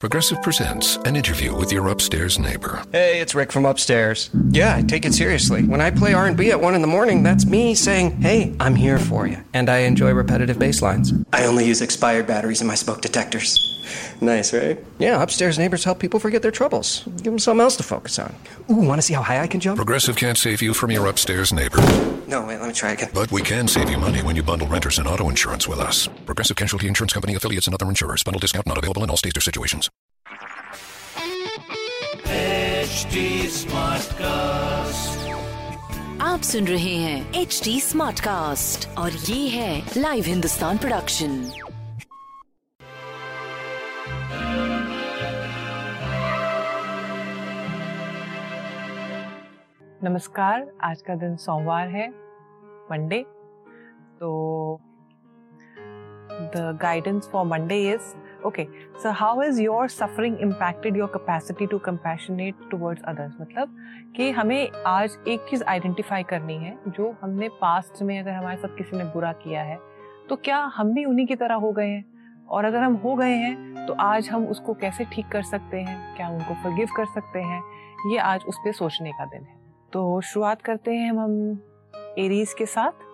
Progressive presents an interview with your upstairs neighbor. Hey, it's Rick from upstairs. Yeah, I take it seriously. When I play R&B at 1 in the morning, that's me saying, "Hey, I'm here for you." And I enjoy repetitive bass lines. I only use expired batteries in my smoke detectors. nice, right? Yeah, upstairs neighbors help people forget their troubles. Give them something else to focus on. Ooh, want to see how high I can jump? Progressive can't save you from your upstairs neighbor, No, wait, let me try again. but we can save you money when you bundle renters and auto insurance with us. Progressive Casualty Insurance Company affiliates and other insurers. Bundle discount not available in all states or situations. HD Smartcast. आप सुन रहे हैं H D smart cast और ये है live Hindustan production नमस्कार आज का दिन सोमवार है मंडे तो the guidance for Monday is okay so how is your suffering impacted your capacity to compassionate towards others मतलब कि हमें आज एक चीज़ आइडेंटिफाई करनी है, जो हमने पास्ट में अगर हमारे साथ किसी ने बुरा किया है तो क्या हम भी उन्हीं की तरह हो गए हैं? और अगर हम हो गए हैं तो आज हम उसको कैसे ठीक कर सकते हैं? क्या उनको फॉरगिव कर सकते हैं? ये आज उस पर सोचने का दिन है। तो शुरुआत करते हैं हम एरीज के साथ।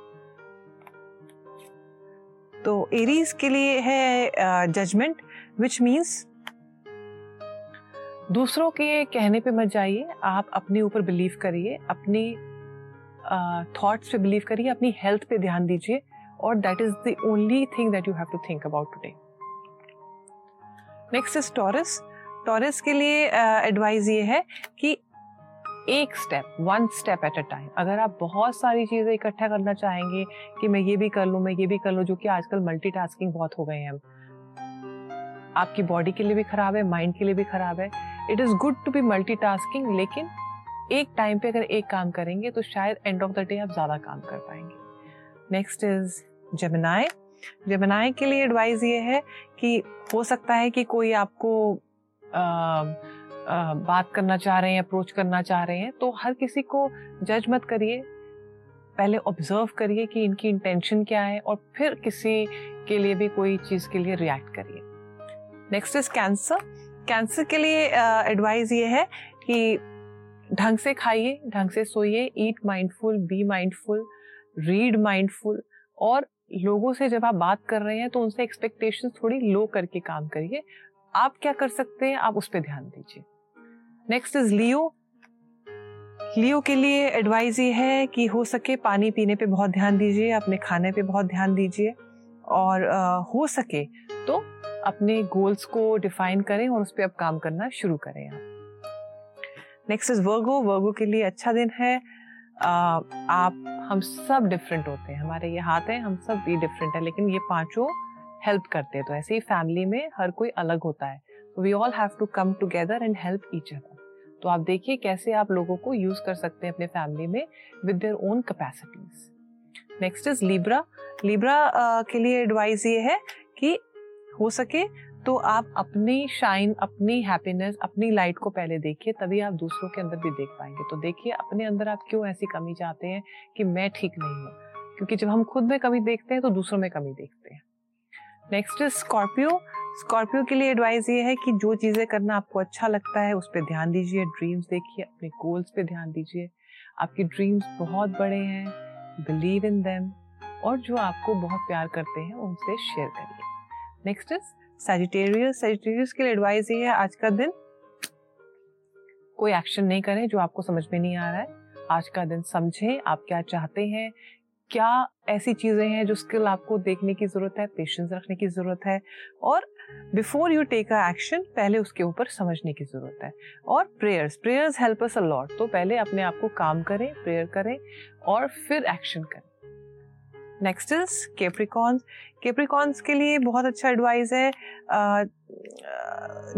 तो एरीज के लिए है जजमेंट विच मीन्स दूसरों के कहने पे मत जाइए। आप अपने ऊपर बिलीव करिए, अपनी थॉट्स पे बिलीव करिए, अपनी हेल्थ पे ध्यान दीजिए, और that is the only thing that you have to think about today next is Taurus Taurus के लिए एडवाइस ये है कि एक step one step at a time अगर आप बहुत सारी चीज़ें इकट्ठा करना चाहेंगे कि मैं ये भी कर लूँ मैं ये भी कर लूँ जो कि आजकल मल्टीटास्किंग बहुत हो गए हैं आपकी बॉडी के लिए भी खराब है माइंड के लिए भी खराब है। It is good to be multitasking लेकिन एक टाइम पे अगर एक काम करेंगे तो शायद एंड ऑफ़ द डे आप ज़्यादा काम कर पाएँगे। नेक्स्ट इज़ जमनाए जमनाए के लिए एडवाइस ये है कि हो सकता है कि कोई आपको आ, बात करना चाह रहे हैं अप्रोच करना चाह रहे हैं तो हर किसी को जज मत करिए। पहले ऑब्ज़र्व करिए कि इनकी इंटेंशन क्या है और फिर किसी के लिए भी कोई चीज़ के लिए रिएक्ट करिए। नेक्स्ट इज़ कैंसर कैंसर के लिए एडवाइस uh, ये है कि ढंग से खाइए ढंग से सोइए eat mindful be mindful read mindful और लोगों से जब आप बात कर रहे हैं तो उनसे एक्सपेक्टेशन थोड़ी लो करके काम करिए। आप क्या कर सकते हैं? आप उस पर ध्यान दीजिए। नेक्स्ट इज़ लियो लियो के लिए एडवाइस ये है कि हो सके पानी पीने पे बहुत ध्यान दीजिए अपने खाने पे बहुत ध्यान दीजिए और आ, हो सके तो अपने गोल्स को डिफाइन करें और उस पर अब काम करना शुरू करें आप। नेक्स्ट इज़ वर्गो वर्गो के लिए अच्छा दिन है। आ, आप हम सब डिफरेंट होते हैं। हमारे ये हाथ हैं हम सब भी डिफरेंट है लेकिन ये पाँचों हेल्प करते हैं। तो ऐसे ही फैमिली में हर कोई अलग होता है। We all have to come together and help each other तो आप देखिए कैसे आप लोगों को यूज़ कर सकते हैं अपने फैमिली में with their own capacities next is Libra Libra के लिए एडवाइस ये है कि हो सके तो आप अपनी शाइन अपनी हैप्पीनेस अपनी लाइट को पहले देखिए, तभी आप दूसरों के अंदर भी देख पाएँगे। तो देखिए अपने अंदर आप क्यों ऐसी कमी चाहते हैं कि मैं ठीक नहीं हूँ? क्योंकि जब हम खुद में कमी देखते हैं तो दूसरों में कमी देखते हैं। नेक्स्ट इज़ स्कॉर्पियो स्कॉर्पियो के लिए एडवाइस ये है कि जो चीज़ें करना आपको अच्छा लगता है, उस पर ध्यान दीजिए ड्रीम्स देखिए, अपने गोल्स पे ध्यान दीजिए। आपके ड्रीम्स बहुत बड़े हैं बिलीव इन देम और जो आपको बहुत प्यार करते हैं, उनसे शेयर करिए। नेक्स्ट इज़ सेजिटेरियस सेजिटेरियस के लिए एडवाइस ये है, आज का दिन कोई एक्शन नहीं करें जो आपको समझ में नहीं आ रहा है। आज का दिन समझें, आप क्या चाहते हैं क्या ऐसी चीज़ें हैं जो स्किल आपको देखने की ज़रूरत है पेशेंस रखने की ज़रूरत है और before you take a action पहले उसके ऊपर समझने की ज़रूरत है। और prayers prayers help us a lot तो पहले अपने आप को काम करें प्रेयर करें और फिर एक्शन करें। नेक्स्ट इज़ केप्रिकॉन्स केप्रिकॉन्स के लिए बहुत अच्छा एडवाइस है।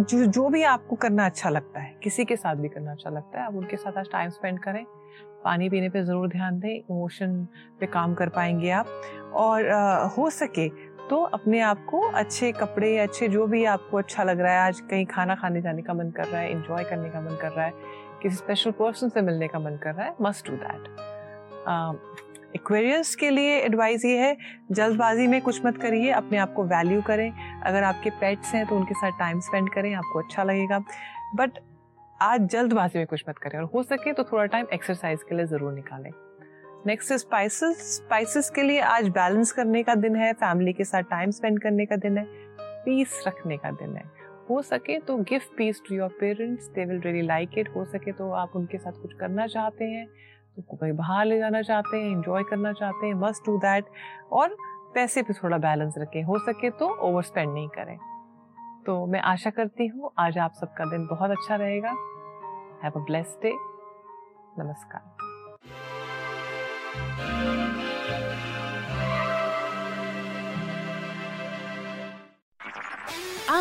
जो जो भी आपको करना अच्छा लगता है, किसी के साथ भी करना अच्छा लगता है, आप उनके साथ आज टाइम स्पेंड करें। पानी पीने पे ज़रूर ध्यान दें इमोशन पे काम कर पाएँगे आप। और हो सके तो अपने आप को अच्छे कपड़े अच्छे जो भी आपको अच्छा लग रहा है, आज कहीं खाना खाने जाने का मन कर रहा है इंजॉय करने का मन कर रहा है, किसी स्पेशल पर्सन से मिलने का मन कर रहा है मस्ट डू दैट एक्वेरियस के लिए एडवाइस ये है, जल्दबाजी में कुछ मत करिए, अपने आप को वैल्यू करें। अगर आपके पेट्स हैं तो उनके साथ टाइम स्पेंड करें, आपको अच्छा लगेगा। बट आज जल्दबाजी में कुछ मत करें और हो सके तो थोड़ा टाइम एक्सरसाइज के लिए ज़रूर निकालें। नेक्स्ट स्पाइसेस स्पाइसेस के लिए आज बैलेंस करने का दिन है फैमिली के साथ टाइम स्पेंड करने का दिन है पीस रखने का दिन है। हो सके तो gift peace to your parents they will really like it हो सके तो आप उनके साथ कुछ करना चाहते हैं। तो कहीं बाहर ले जाना चाहते हैं इंजॉय करना चाहते हैं मस्ट डू दैट और पैसे पे थोड़ा बैलेंस रखें। हो सके तो ओवर स्पेंड नहीं करें। तो मैं आशा करती हूँ आज आप सबका दिन बहुत अच्छा रहेगा। हैव अ ब्लेस्ड डे नमस्कार।